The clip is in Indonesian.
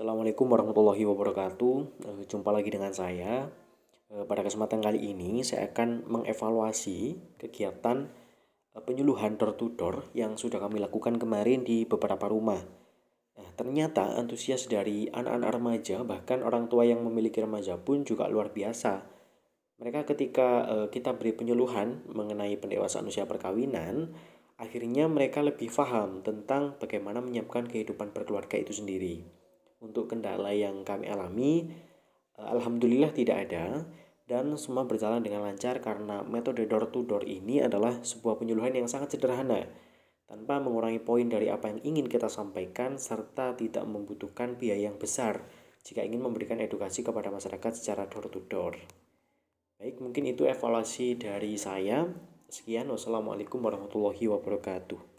Assalamualaikum warahmatullahi wabarakatuh. Eh, jumpa lagi dengan saya. Eh, pada kesempatan kali ini saya akan mengevaluasi kegiatan eh, penyuluhan door to door yang sudah kami lakukan kemarin di beberapa rumah. Nah, ternyata antusias dari anak-anak remaja bahkan orang tua yang memiliki remaja pun juga luar biasa. Mereka ketika kita beri penyuluhan mengenai pendewasaan usia perkawinan, akhirnya mereka lebih paham tentang bagaimana menyiapkan kehidupan berkeluarga itu sendiri. Untuk kendala yang kami alami, eh, alhamdulillah tidak ada dan semua berjalan dengan lancar karena metode door to door ini adalah sebuah penyuluhan yang sangat sederhana tanpa mengurangi poin dari apa yang ingin kita sampaikan serta tidak membutuhkan biaya yang besar jika ingin memberikan edukasi kepada masyarakat secara door to door. Baik, mungkin itu evaluasi dari saya. Sekian, wassalamualaikum warahmatullahi wabarakatuh.